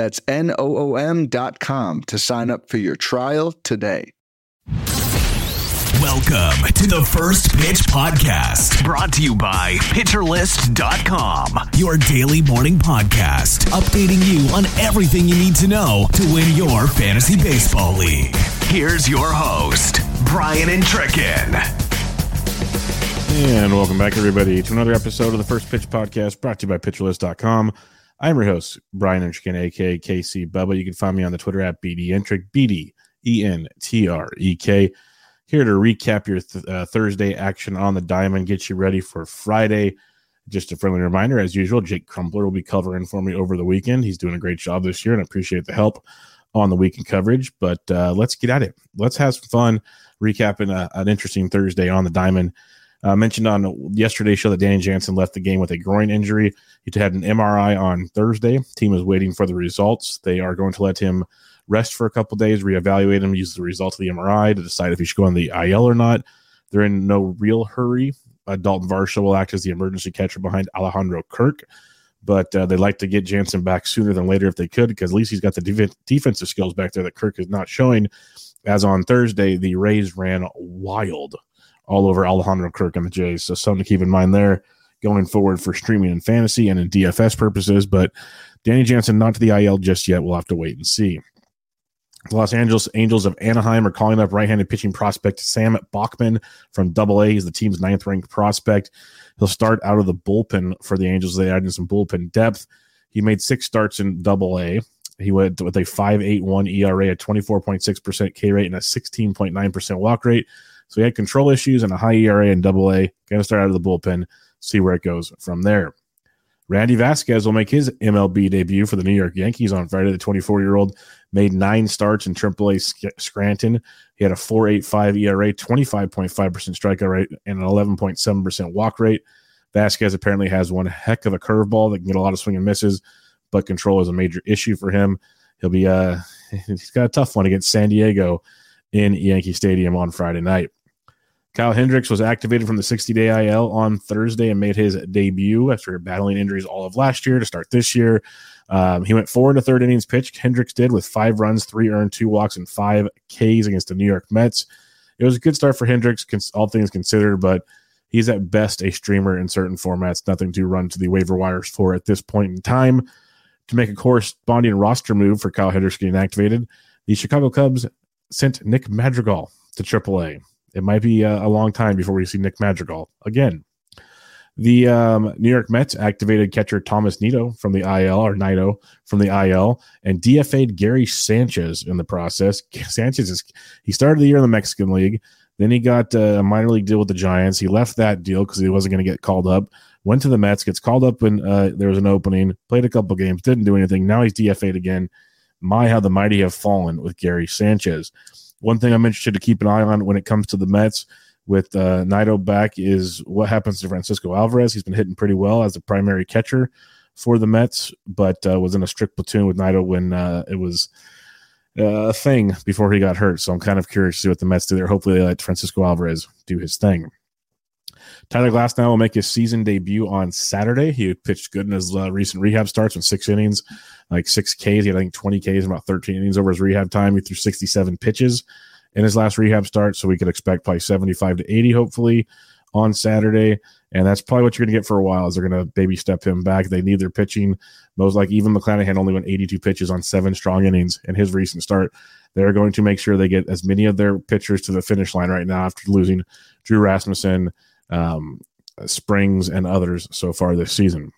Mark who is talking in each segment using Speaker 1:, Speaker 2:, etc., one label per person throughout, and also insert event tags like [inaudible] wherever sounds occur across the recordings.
Speaker 1: That's N O O M.com to sign up for your trial today.
Speaker 2: Welcome to the First Pitch Podcast, brought to you by PitcherList.com, your daily morning podcast, updating you on everything you need to know to win your fantasy baseball league. Here's your host, Brian Entrekin.
Speaker 3: And welcome back, everybody, to another episode of the First Pitch Podcast brought to you by PitcherList.com. I'm your host, Brian Entrekin, aka KC Bubba. You can find me on the Twitter at BD Entrek, BD E N T R E K. Here to recap your th- uh, Thursday action on the diamond, get you ready for Friday. Just a friendly reminder, as usual, Jake Crumpler will be covering for me over the weekend. He's doing a great job this year, and I appreciate the help on the weekend coverage. But uh, let's get at it. Let's have some fun recapping a, an interesting Thursday on the diamond. Uh, mentioned on yesterday's show that Danny Jansen left the game with a groin injury. He had an MRI on Thursday. Team is waiting for the results. They are going to let him rest for a couple days, reevaluate him, use the results of the MRI to decide if he should go on the IL or not. They're in no real hurry. Uh, Dalton Varsho will act as the emergency catcher behind Alejandro Kirk, but uh, they'd like to get Jansen back sooner than later if they could, because at least he's got the def- defensive skills back there that Kirk is not showing. As on Thursday, the Rays ran wild all over Alejandro Kirk and the Jays. So something to keep in mind there going forward for streaming and fantasy and in DFS purposes. But Danny Jansen not to the IL just yet. We'll have to wait and see. The Los Angeles Angels of Anaheim are calling up right-handed pitching prospect Sam Bachman from Double A. He's the team's ninth-ranked prospect. He'll start out of the bullpen for the Angels. They added some bullpen depth. He made six starts in Double A. He went with a 5.81 ERA, a 24.6% K rate, and a 16.9% walk rate. So he had control issues and a high ERA in double A. Going to start out of the bullpen, see where it goes from there. Randy Vasquez will make his MLB debut for the New York Yankees on Friday. The 24 year old made nine starts in AAA Scranton. He had a 4.85 ERA, 25.5% strikeout rate, and an 11.7% walk rate. Vasquez apparently has one heck of a curveball that can get a lot of swing and misses, but control is a major issue for him. He'll be uh [laughs] he's got a tough one against San Diego in Yankee Stadium on Friday night. Kyle Hendricks was activated from the 60 day IL on Thursday and made his debut after battling injuries all of last year to start this year. Um, he went four and a third innings pitched. Hendricks did with five runs, three earned, two walks, and five Ks against the New York Mets. It was a good start for Hendricks, all things considered, but he's at best a streamer in certain formats. Nothing to run to the waiver wires for at this point in time. To make a corresponding roster move for Kyle Hendricks getting activated, the Chicago Cubs sent Nick Madrigal to AAA. It might be a, a long time before we see Nick Madrigal again. The um, New York Mets activated catcher Thomas Nido from the IL or Nido from the IL and DFA'd Gary Sanchez in the process. Sanchez is he started the year in the Mexican League. Then he got a minor league deal with the Giants. He left that deal because he wasn't going to get called up. Went to the Mets, gets called up when uh, there was an opening. Played a couple games, didn't do anything. Now he's DFA'd again. My, how the mighty have fallen with Gary Sanchez. One thing I'm interested to keep an eye on when it comes to the Mets with uh, Nido back is what happens to Francisco Alvarez. He's been hitting pretty well as the primary catcher for the Mets, but uh, was in a strict platoon with Nido when uh, it was uh, a thing before he got hurt. So I'm kind of curious to see what the Mets do there. Hopefully, they let Francisco Alvarez do his thing. Tyler Glasnow will make his season debut on Saturday. He pitched good in his uh, recent rehab starts in six innings, like six Ks. He had, I think, 20 Ks, in about 13 innings over his rehab time. He threw 67 pitches in his last rehab start. So we could expect probably 75 to 80, hopefully, on Saturday. And that's probably what you're going to get for a while. Is they're going to baby step him back. They need their pitching. Most like even McClanahan only went 82 pitches on seven strong innings in his recent start. They're going to make sure they get as many of their pitchers to the finish line right now after losing Drew Rasmussen, um, Springs, and others so far this season.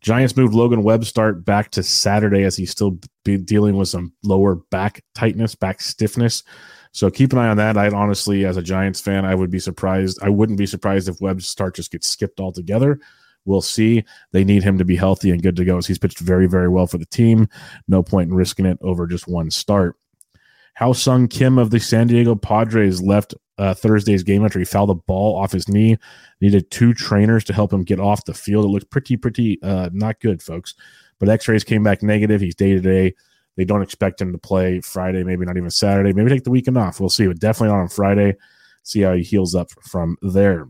Speaker 3: Giants moved Logan Webb start back to Saturday as he's still dealing with some lower back tightness, back stiffness. So keep an eye on that. I'd honestly, as a Giants fan, I would be surprised. I wouldn't be surprised if Webb's start just gets skipped altogether We'll see. They need him to be healthy and good to go as he's pitched very, very well for the team. No point in risking it over just one start. Ha-Seong Kim of the San Diego Padres left uh, Thursday's game after he fouled the ball off his knee. Needed two trainers to help him get off the field. It looked pretty, pretty uh, not good, folks. But x rays came back negative. He's day to day. They don't expect him to play Friday, maybe not even Saturday. Maybe take the weekend off. We'll see. But definitely not on Friday. See how he heals up from there.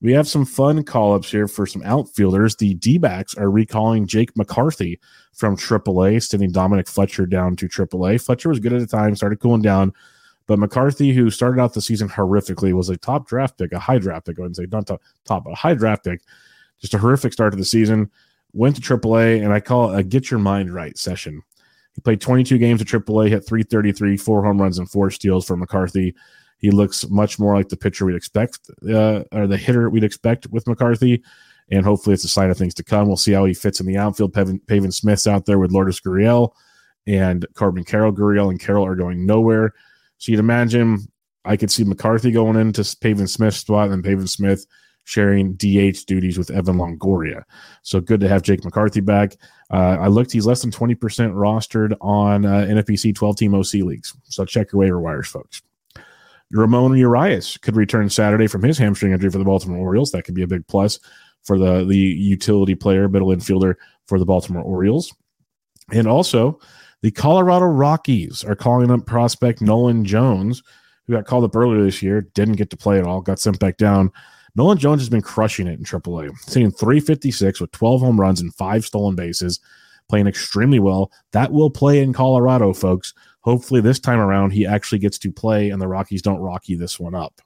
Speaker 3: We have some fun call ups here for some outfielders. The D backs are recalling Jake McCarthy from AAA, sending Dominic Fletcher down to AAA. Fletcher was good at the time, started cooling down. But McCarthy, who started out the season horrifically, was a top draft pick, a high draft pick. I wouldn't say not top, top, but a high draft pick. Just a horrific start to the season. Went to AAA, and I call it a get your mind right session. He played 22 games at AAA, hit 333, four home runs, and four steals for McCarthy. He looks much more like the pitcher we'd expect, uh, or the hitter we'd expect with McCarthy. And hopefully, it's a sign of things to come. We'll see how he fits in the outfield. Pavin, Pavin Smith's out there with Lourdes Gurriel and Corbin Carroll. Gurriel and Carroll are going nowhere. So you'd imagine I could see McCarthy going into Pavin Smith's spot and Pavin Smith sharing DH duties with Evan Longoria. So good to have Jake McCarthy back. Uh, I looked, he's less than 20% rostered on uh, NFBC 12 team OC leagues. So check your waiver wires, folks. Ramon Urias could return Saturday from his hamstring injury for the Baltimore Orioles. That could be a big plus for the, the utility player, middle infielder for the Baltimore Orioles. And also, the Colorado Rockies are calling up prospect Nolan Jones, who got called up earlier this year, didn't get to play at all, got sent back down. Nolan Jones has been crushing it in AAA, hitting 356 with 12 home runs and five stolen bases, playing extremely well. That will play in Colorado, folks. Hopefully, this time around, he actually gets to play and the Rockies don't rocky this one up.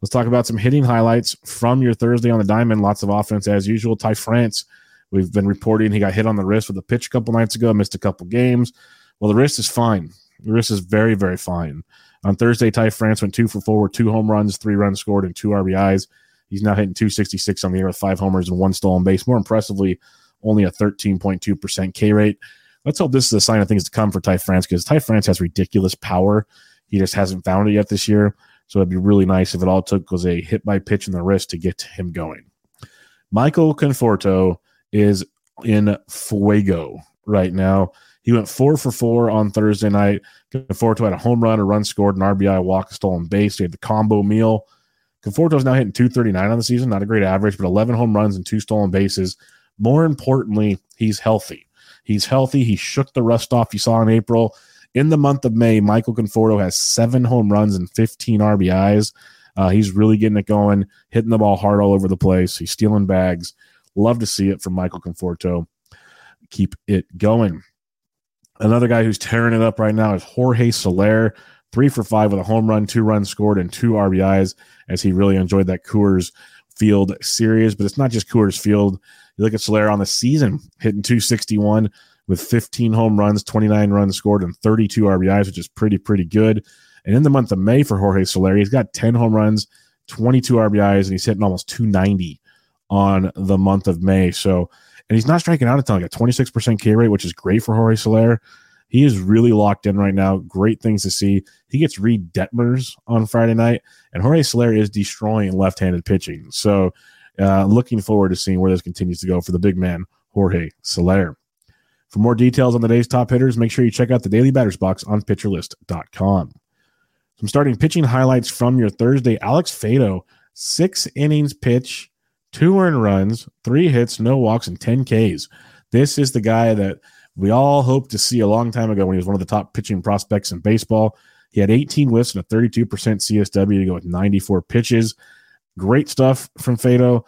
Speaker 3: Let's talk about some hitting highlights from your Thursday on the diamond. Lots of offense as usual. Ty France We've been reporting he got hit on the wrist with a pitch a couple nights ago, missed a couple games. Well, the wrist is fine. The wrist is very, very fine. On Thursday, Ty France went two for four with two home runs, three runs scored, and two RBIs. He's now hitting 266 on the year with five homers and one stolen base. More impressively, only a 13.2% K rate. Let's hope this is a sign of things to come for Ty France because Ty France has ridiculous power. He just hasn't found it yet this year. So it'd be really nice if it all took was a hit by pitch in the wrist to get him going. Michael Conforto is in fuego right now. He went four for four on Thursday night. Conforto had a home run, a run scored, an RBI, walk, a stolen base. He had the combo meal. Conforto's now hitting 239 on the season. Not a great average, but 11 home runs and two stolen bases. More importantly, he's healthy. He's healthy. He shook the rust off you saw in April. In the month of May, Michael Conforto has seven home runs and 15 RBIs. Uh, he's really getting it going, hitting the ball hard all over the place. He's stealing bags. Love to see it from Michael Conforto. Keep it going. Another guy who's tearing it up right now is Jorge Soler, three for five with a home run, two runs scored, and two RBIs as he really enjoyed that Coors Field series. But it's not just Coors Field. You look at Soler on the season, hitting 261 with 15 home runs, 29 runs scored, and 32 RBIs, which is pretty, pretty good. And in the month of May for Jorge Soler, he's got 10 home runs, 22 RBIs, and he's hitting almost 290 on the month of May. So, and he's not striking out a ton, a 26% K rate, which is great for Jorge Soler. He is really locked in right now. Great things to see. He gets Reid Detmers on Friday night, and Jorge Soler is destroying left handed pitching. So, uh, looking forward to seeing where this continues to go for the big man, Jorge Soler. For more details on the day's top hitters, make sure you check out the daily batters box on pitcherlist.com. Some starting pitching highlights from your Thursday. Alex Faedo, six innings pitch, two earned runs, three hits, no walks, and 10 Ks. This is the guy that we all hoped to see a long time ago when he was one of the top pitching prospects in baseball. He had 18 whiffs and a 32% CSW to go with 94 pitches. Great stuff from Faedo,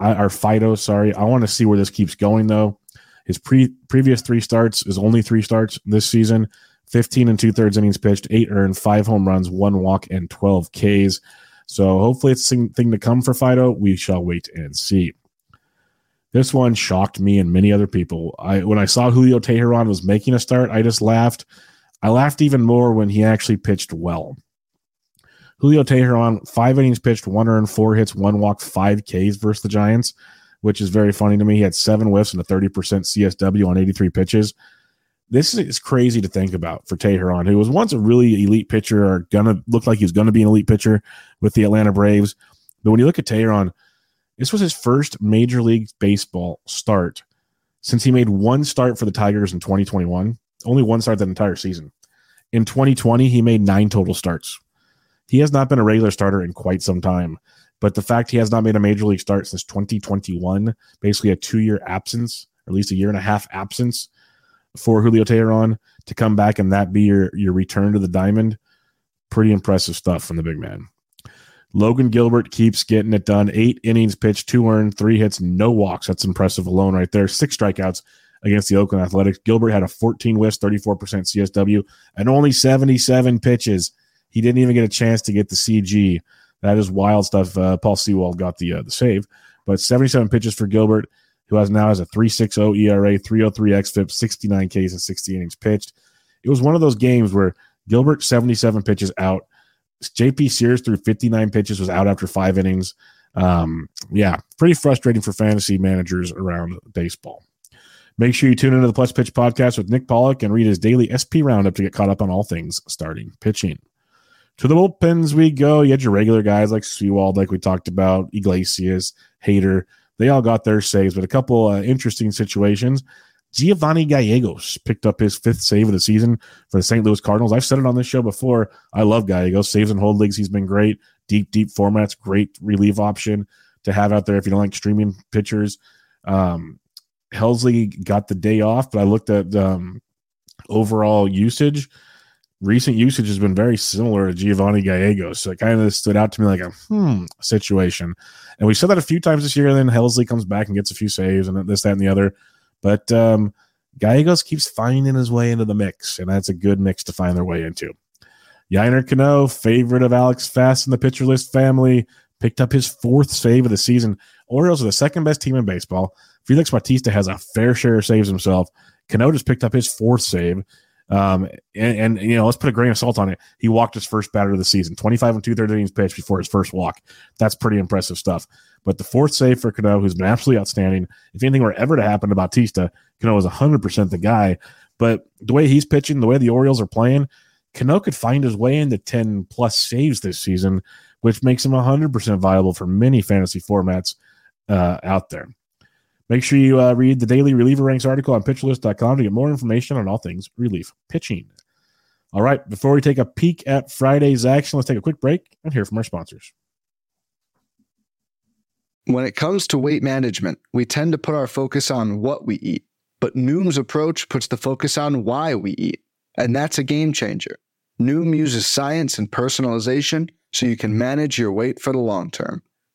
Speaker 3: or Fido, sorry. I want to see where this keeps going, though. His pre- previous three starts is only three starts this season 15 and two thirds innings pitched, eight earned, five home runs, one walk, and 12 Ks. So hopefully it's a thing to come for Fido. We shall wait and see. This one shocked me and many other people. I when I saw Julio Teheran was making a start, I just laughed. I laughed even more when he actually pitched well. Julio Teheran, five innings pitched, one earned, four hits, one walk, five Ks versus the Giants, which is very funny to me. He had seven whiffs and a 30% CSW on 83 pitches this is crazy to think about for Teheran, who was once a really elite pitcher or gonna look like he's gonna be an elite pitcher with the Atlanta Braves. But when you look at Teheran, This was his first Major League Baseball start since he made one start for the Tigers in 2021. Only one start that entire season. In 2020, he made nine total starts. He has not been a regular starter in quite some time, but the fact he has not made a major league start since 2021, basically a two year absence, or at least a year and a half absence for Julio Teheran to come back and that be your, your return to the diamond, pretty impressive stuff from the big man. Logan Gilbert keeps getting it done. Eight innings pitched, two earned, three hits, no walks. That's impressive alone right there. Six strikeouts against the Oakland Athletics. Gilbert had a 14 whiffs, 34% CSW, and only 77 pitches. He didn't even get a chance to get the CG. That is wild stuff. Uh, Paul Sewald got the uh, the save, but 77 pitches for Gilbert, who has now has a 3.60 ERA, 303 xFIP, 69 Ks, and 60 innings pitched. It was one of those games where Gilbert 77 pitches out. JP Sears threw 59 pitches, was out after five innings. Um, yeah, pretty frustrating for fantasy managers around baseball. Make sure you tune into the Plus Pitch podcast with Nick Pollack and read his daily SP roundup to get caught up on all things starting pitching. To the bullpens we go. You had your regular guys like Sewald, like we talked about, Iglesias, Hader. They all got their saves, but a couple uh, interesting situations. Giovanni Gallegos picked up his fifth save of the season for the St. Louis Cardinals. I've said it on this show before. I love Gallegos. Saves and hold leagues. He's been great. Deep, deep formats. Great relief option to have out there if you don't like streaming pitchers. Um, Helsley got the day off, but I looked at um, overall usage. Recent usage has been very similar to Giovanni Gallegos. So it kind of stood out to me like a hmm situation. And we said that a few times this year. And then Helsley comes back and gets a few saves and this, that, and the other. But um, Gallegos keeps finding his way into the mix, and that's a good mix to find their way into. Yennier Cano, favorite of Alex Fast in the pitcher list family, picked up his fourth save of the season. Orioles are the second best team in baseball. Felix Bautista has a fair share of saves himself. Cano just picked up his fourth save. Um, and, and, you know, let's put a grain of salt on it. He walked his first batter of the season, 25 and two thirds innings pitched before his first walk. That's pretty impressive stuff. But the fourth save for Cano, who's been absolutely outstanding. If anything were ever to happen to Bautista, Cano is 100% the guy. But the way he's pitching, the way the Orioles are playing, Cano could find his way into 10 plus saves this season, which makes him 100% viable for many fantasy formats uh, out there. Make sure you uh, read the daily reliever ranks article on pitcherlist.com to get more information on all things relief pitching. All right, before we take a peek at Friday's action, let's take a quick break and hear from our sponsors.
Speaker 1: When it comes to weight management, we tend to put our focus on what we eat, but Noom's approach puts the focus on why we eat, and that's a game changer. Noom uses science and personalization so you can manage your weight for the long term.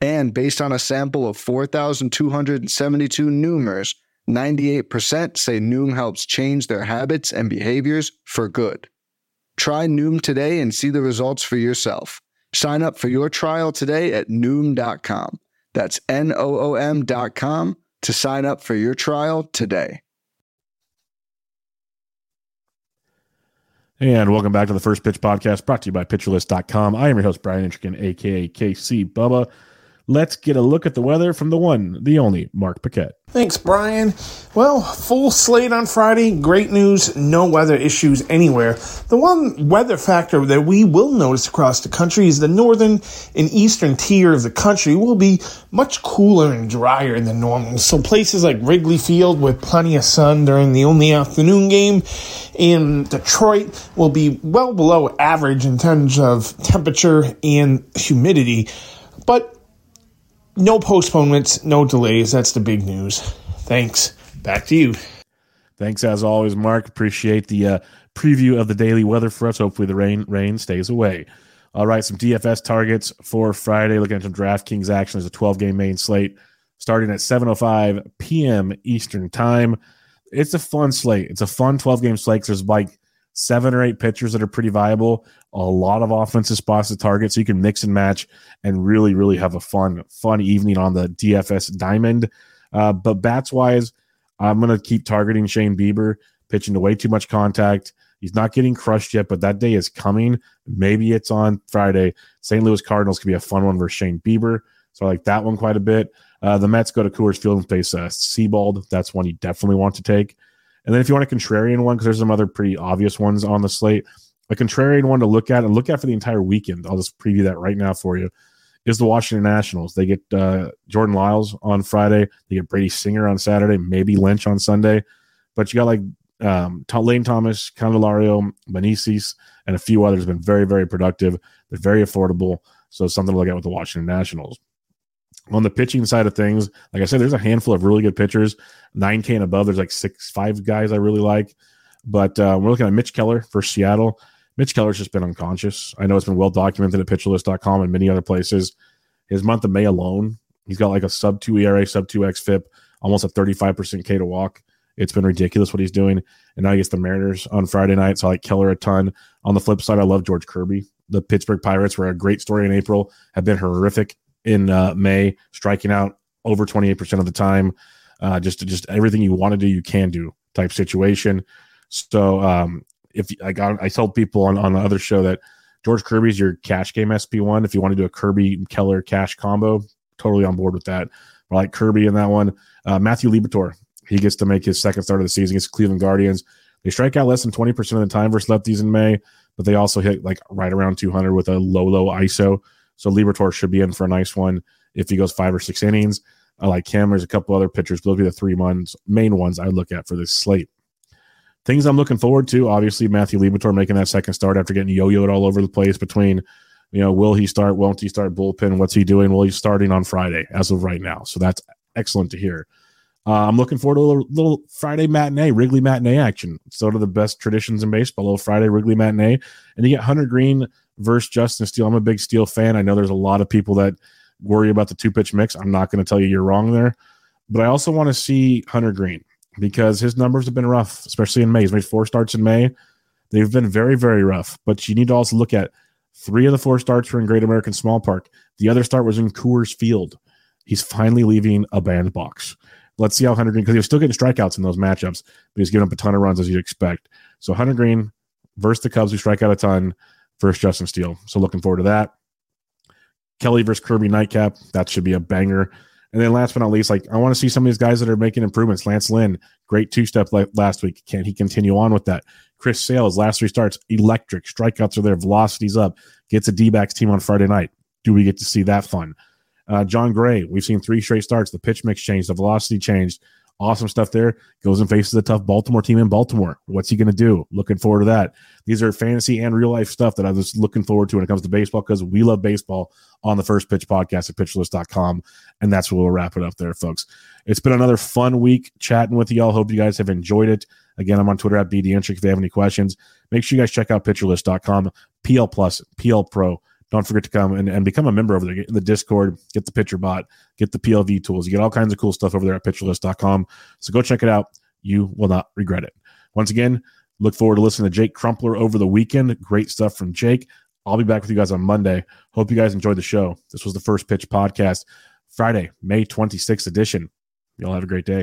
Speaker 1: And based on a sample of 4,272 Noomers, 98% say Noom helps change their habits and behaviors for good. Try Noom today and see the results for yourself. Sign up for your trial today at Noom.com. That's N O O M.com to sign up for your trial today.
Speaker 3: And welcome back to the First Pitch Podcast brought to you by PitcherList.com. I am your host, Brian Entrekin, aka KC Bubba. Let's get a look at the weather from the one, the only Mark Paquette.
Speaker 4: Thanks, Brian. Well, full slate on Friday. Great news. No weather issues anywhere. The one weather factor that we will notice across the country is the northern and eastern tier of the country will be much cooler and drier than normal. So places like Wrigley Field with plenty of sun during the only afternoon game in Detroit will be well below average in terms of temperature and humidity. But no postponements, no delays. That's the big news. Thanks. Back to you.
Speaker 3: Thanks as always, Mark. Appreciate the uh, preview of the daily weather for us. Hopefully, the rain rain stays away. All right, some DFS targets for Friday. Looking at some DraftKings action. There's a 12 game main slate starting at 7:05 p.m. Eastern time. It's a fun slate. It's a fun 12 game slate. There's like seven or eight pitchers that are pretty viable, a lot of offensive spots to target, so you can mix and match and really, really have a fun, fun evening on the DFS diamond. Uh, but bats wise, I'm going to keep targeting Shane Bieber, pitching to way too much contact. He's not getting crushed yet, but that day is coming. Maybe it's on Friday. St. Louis Cardinals could be a fun one versus Shane Bieber. So I like that one quite a bit. Uh, the Mets go to Coors Field and face uh, Seabold. That's one you definitely want to take. And then if you want a contrarian one, because there's some other pretty obvious ones on the slate, a contrarian one to look at and look at for the entire weekend. I'll just preview that right now for you. Is the Washington Nationals? They get uh, Jordan Lyles on Friday. They get Brady Singer on Saturday. Maybe Lynch on Sunday. But you got like um, Lane Thomas, Candelario, Meneses, and a few others. Been very very productive. They're very affordable. So something to look at with the Washington Nationals. On the pitching side of things, like I said, there's a handful of really good pitchers. 9K and above, there's like six, five guys I really like. But uh, we're looking at Mitch Keller for Seattle. Mitch Keller's just been unconscious. I know it's been well documented at pitcherlist.com and many other places. His month of May alone, he's got like a sub 2 ERA, sub 2 FIP, almost a 35% K to walk. It's been ridiculous what he's doing. And now he gets the Mariners on Friday night. So I like Keller a ton. On the flip side, I love George Kirby. The Pittsburgh Pirates were a great story in April, have been horrific in uh, May, striking out over 28% of the time. Uh, just just everything you want to do, you can do type situation. So um, if I got, I told people on, on the other show that George Kirby's your cash game SP1. If you want to do a Kirby Keller cash combo, totally on board with that. I like Kirby in that one. Uh, Matthew Liberatore, he gets to make his second start of the season against Cleveland Guardians. They strike out less than 20% of the time versus lefties in May, but they also hit like right around 200 with a low, low ISO. So Liberatore should be in for a nice one if he goes five or six innings. I like him. There's a couple other pitchers, but those be the three ones, main ones I look at for this slate. Things I'm looking forward to, obviously, Matthew Liberatore making that second start after getting yo-yoed all over the place between, you know, will he start, won't he start bullpen, what's he doing? Well, he's starting on Friday as of right now. So that's excellent to hear. Uh, I'm looking forward to a little, little, Friday matinee, Wrigley matinee action. Sort of the best traditions in baseball, a little Friday Wrigley matinee. And you get Hunter Greene versus Justin Steele. I'm a big Steele fan. I know there's a lot of people that worry about the two pitch mix. I'm not going to tell you you're wrong there. But I also want to see Hunter Greene because his numbers have been rough, especially in May. He's made four starts in May. They've been very, very rough. But you need to also look at three of the four starts were in Great American Small Park. The other start was in Coors Field. He's finally leaving a bandbox. Let's see how Hunter Greene, because he was still getting strikeouts in those matchups, but he's giving up a ton of runs as you'd expect. So Hunter Greene versus the Cubs, who strike out a ton, versus Justin Steele. So looking forward to that. Kelly versus Kirby nightcap. That should be a banger. And then last but not least, like I want to see some of these guys that are making improvements. Lance Lynn, great two step last week. Can he continue on with that? Chris Sale's, last three starts, electric. Strikeouts are there, velocities up. Gets a D backs team on Friday night. Do we get to see that fun? Uh, Jon Gray, we've seen three straight starts. The pitch mix changed, the velocity changed. Awesome stuff there. Goes and faces a tough Baltimore team in Baltimore. What's he going to do? Looking forward to that. These are fantasy and real life stuff that I was looking forward to when it comes to baseball because we love baseball on the first pitch podcast at pitcherlist.com. And that's where we'll wrap it up there, folks. It's been another fun week chatting with y'all. Hope you guys have enjoyed it. Again, I'm on Twitter at BDEntrek. If you have any questions, make sure you guys check out pitcherlist.com, PL Plus, PL Pro don't forget to come and, and become a member over there. Get in the Discord, get the pitcher bot, get the PLV tools. You get all kinds of cool stuff over there at pitcherlist.com. So go check it out. You will not regret it. Once again, look forward to listening to Jake Crumpler over the weekend. Great stuff from Jake. I'll be back with you guys on Monday. Hope you guys enjoyed the show. This was the First Pitch Podcast, Friday, May 26th edition. Y'all have a great day.